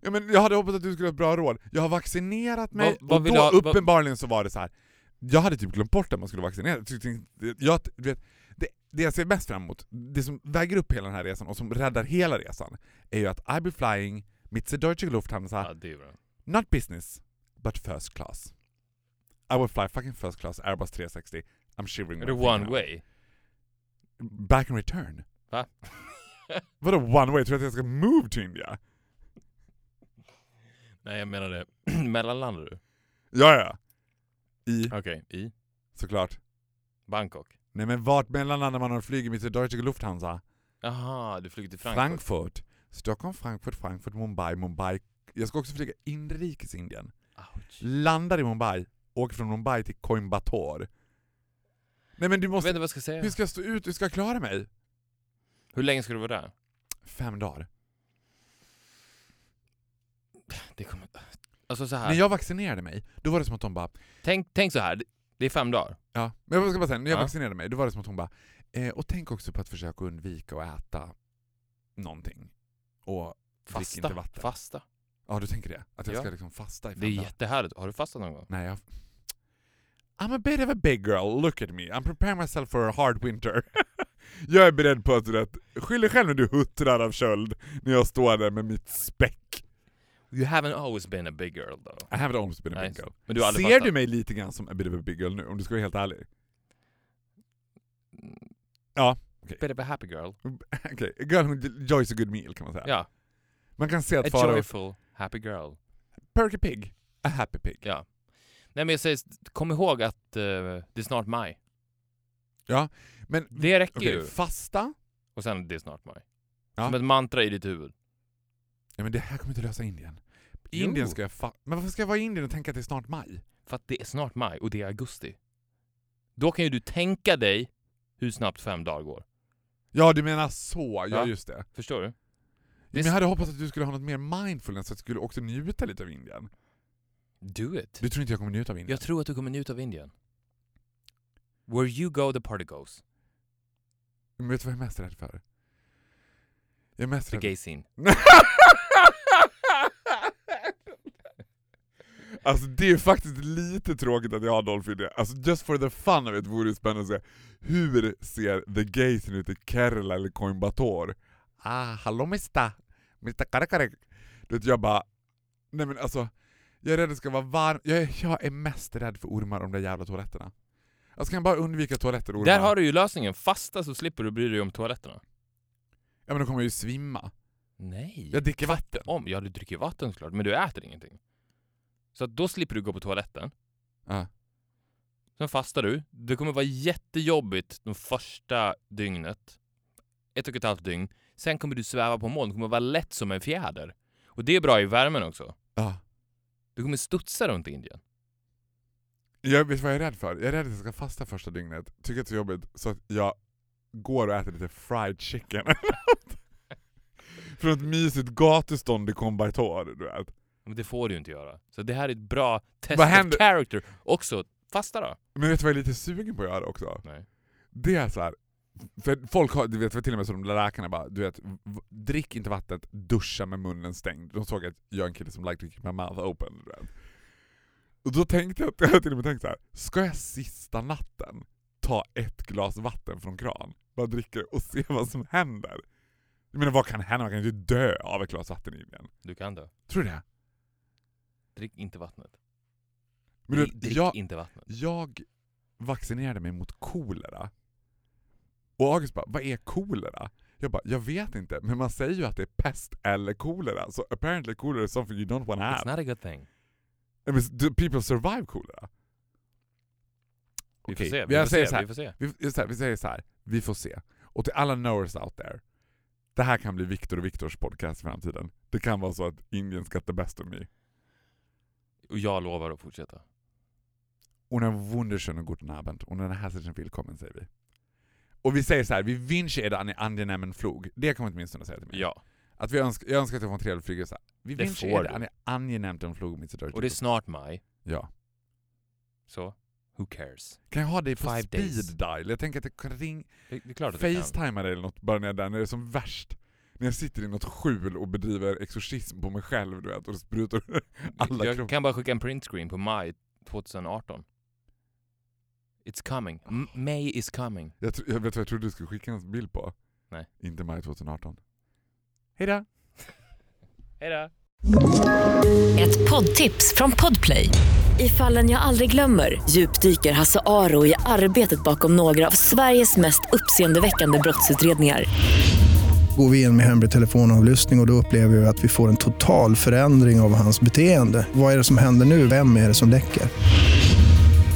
B: ja, men jag hade hoppats att du skulle ha ett bra råd. Jag har vaccinerat mig,
C: Vad- vad
B: och då
C: ha- vad-
B: uppenbarligen så var det så här. Jag hade typ glömt bort att man skulle vaccinera. Jag du vet, det, det jag ser mest fram emot, det som väger upp hela den här resan och som räddar hela resan, är ju att I be flying mit der Deutsche Lufthansa,
C: Ja, det är bra.
B: not business, but first class. I will fly fucking first class, Airbus 360. I'm shivering.
C: Är det
B: I
C: one
B: now.
C: way?
B: Back and return?
C: Va?
B: Vadå one way? Tror du att jag ska move to India?
C: Nej jag menade, mellanlandar du?
B: Ja, ja. I,
C: Okej, i
B: såklart.
C: Bangkok?
B: Nej men vart mellanlandar man och flyger med Deutsche Lufthansa?
C: Jaha, du flyger till Frankfurt?
B: Frankfurt. Stockholm, Frankfurt, Frankfurt, Mumbai, Mumbai. Jag ska också flyga inrikes Indien.
C: Ouch.
B: Landar i Mumbai, åker från Mumbai till Coimbatore. Nej men du
C: Jag
B: måste...
C: vet inte vad jag ska säga.
B: Hur ska jag stå ut? Hur ska jag klara mig?
C: Hur länge ska du vara där?
B: Fem dagar.
C: Det kommer... Alltså så här.
B: När jag vaccinerade mig, då var det som att de bara
C: Tänk, tänk så här. det är fem dagar.
B: Ja, men jag ska bara säga, när jag
C: Ja.
B: vaccinerade mig, då var det som att hon bara eh, Och tänk också på att försöka undvika att äta någonting. Och drick inte
C: Fasta.
B: vatten.
C: Fasta.
B: Ja, du tänker det? Att jag
C: Ja.
B: ska liksom fasta i fem
C: Det är
B: dagar?
C: jättehärligt. Har du fastat någon gång?
B: Nej, jag... I'm a bit of a big girl, look at me. I'm preparing myself for a hard winter. jag är beredd på att du vet, skyll dig själv när du huttrar av köld när jag står där med mitt späck.
C: You haven't always been a big girl though.
B: I haven't almost been a
C: Nej,
B: big girl.
C: Men du har aldrig
B: Ser
C: fastat?
B: du mig lite grann som a bit of a big girl nu, om du ska vara helt ärlig?
C: Mm,
B: Ja.
C: Bit of a happy girl.
B: Okej, a girl who enjoys a good meal kan man säga.
C: Ja.
B: Man kan se att Farao...
C: joyful happy girl.
B: Perky Pig, a happy pig.
C: Ja. Nej men jag säger, kom ihåg att eh, det är snart maj.
B: Men
C: Det räcker
B: okej,
C: ju.
B: fasta?
C: Och sen det är snart maj.
B: Ja.
C: Som ett mantra i ditt huvud.
B: Ja, men det här kommer inte lösa Indien.
C: Jo.
B: Indien ska jag fa- Men varför ska jag vara i Indien och tänka att det är snart maj?
C: För att det är snart maj och det är augusti. Då kan ju du tänka dig hur snabbt fem dagar går.
B: Ja, du menar så. Ja,
C: Ja.
B: just det.
C: Förstår du?
B: Men jag hade hoppats att du skulle ha något mer mindfulness, så att du skulle också njuta lite av Indien.
C: Do it.
B: Du tror inte jag kommer njuta av Indien?
C: Jag tror att du kommer njuta av Indien. Where you go the party goes.
B: Men vet du vad jag är mest rädd för? Jag är mest
C: The
B: rädd...
C: gay scene.
B: Alltså det är faktiskt lite tråkigt att jag har Dolph Indien. Alltså just for the fun of it vore det spännande att se hur ser the gays ut i Kerala eller Coimbatore? Ah, hallå mista! Mista karakare. Du vet jag bara, nej men alltså, jag är rädd att det ska vara varmt. Jag är, jag är mest rädd för ormar och de där jävla toaletterna. Alltså kan jag bara undvika toaletter och ormar?
C: Där har du ju lösningen. Fasta så slipper du bry dig om toaletterna.
B: Ja men då kommer jag ju svimma.
C: Nej.
B: Jag dricker vatten.
C: Om, ja du dricker vatten såklart, men du äter ingenting. Så att då slipper du gå på toaletten.
B: Ja.
C: Sen fastar du. Det kommer vara jättejobbigt de första dygnet. Ett och ett halvt dygn. Sen kommer du sväva på moln. Det kommer vara lätt som en fjäder. Och det är bra i värmen också.
B: Ja.
C: Du kommer studsa runt Indien.
B: Jag vet vad jag är rädd för? Jag är rädd att jag ska fasta första dygnet, tycker att det är jobbigt, så att jag går och äter lite fried chicken. från ett mysigt gatustånd i Combartor, du vet.
C: Men det får du ju inte göra. Så det här är ett bra test
B: Vad
C: of
B: händer-
C: character. Också, fasta då.
B: Men vet du vad jag är lite sugen på att göra också?
C: Nej.
B: Det är så här. För folk har, du vet för till och med så de läkarna bara, du vet, drick inte vattnet, duscha med munnen stängd. De såg att jag är en kille som like to keep my mouth open. Du vet. Och då tänkte jag, jag har till och med tänkt så här. ska jag sista natten ta ett glas vatten från kran, bara dricka det och se vad som händer? Jag menar vad kan hända? Man kan ju dö av ett glas vatten i igen.
C: Du kan dö.
B: Tror du det?
C: Drick inte vattnet.
B: Men du,
C: drick
B: jag,
C: inte vattnet.
B: jag vaccinerade mig mot kolera. Och August bara, vad är kolera? Jag bara, jag vet inte, men man säger ju att det är pest eller kolera. Så apparently kolera is something you don't want to
C: It's
B: have.
C: not a good thing.
B: I mean, do people survive kolera?
C: Vi får se. Vi får
B: säger
C: se.
B: så här.
C: Vi får se.
B: Vi, vi, så här, vi säger så här, vi får se. Och till alla knowers out there, det här kan bli Viktor och Viktors podcast i framtiden. Det kan vara så att Indien ska the best of me.
C: Och jag lovar att fortsätta.
B: Och en wunderschönen guten Abend och en herzlichen willkommen säger vi. Och vi säger så här, vi wünsche er en angenehmen flug. Det kommer åtminstone att säga till mig.
C: Ja.
B: Att vi önskar, jag önskar att jag får en trevlig flygresa. Vi
C: Det
B: wünsche
C: får
B: er en angenehmen flug mit
C: Och det är snart maj.
B: Ja.
C: Så, who cares?
B: Kan jag ha dig på
C: Five
B: speed
C: days.
B: dial? Jag tänker att jag kan ringa,
C: är kan.
B: facetima dig eller något bara när jag är där, när det är som värst. När jag sitter i något skjul och bedriver exorcism på mig själv du vet, och sprutar alla
C: Jag kan bara skicka en printscreen på maj 2018. It's coming. M- May is coming.
B: Jag, tro- jag vet vad jag trodde du skulle skicka en bild på?
C: Nej.
B: Inte maj 2018. Hejdå!
C: Hejdå!
A: Ett poddtips från Podplay. I fallen jag aldrig glömmer djupdyker Hasse Aro i arbetet bakom några av Sveriges mest uppseendeväckande brottsutredningar.
D: Går vi in med hemlig telefonavlyssning och, och då upplever vi att vi får en total förändring av hans beteende. Vad är det som händer nu? Vem är det som läcker?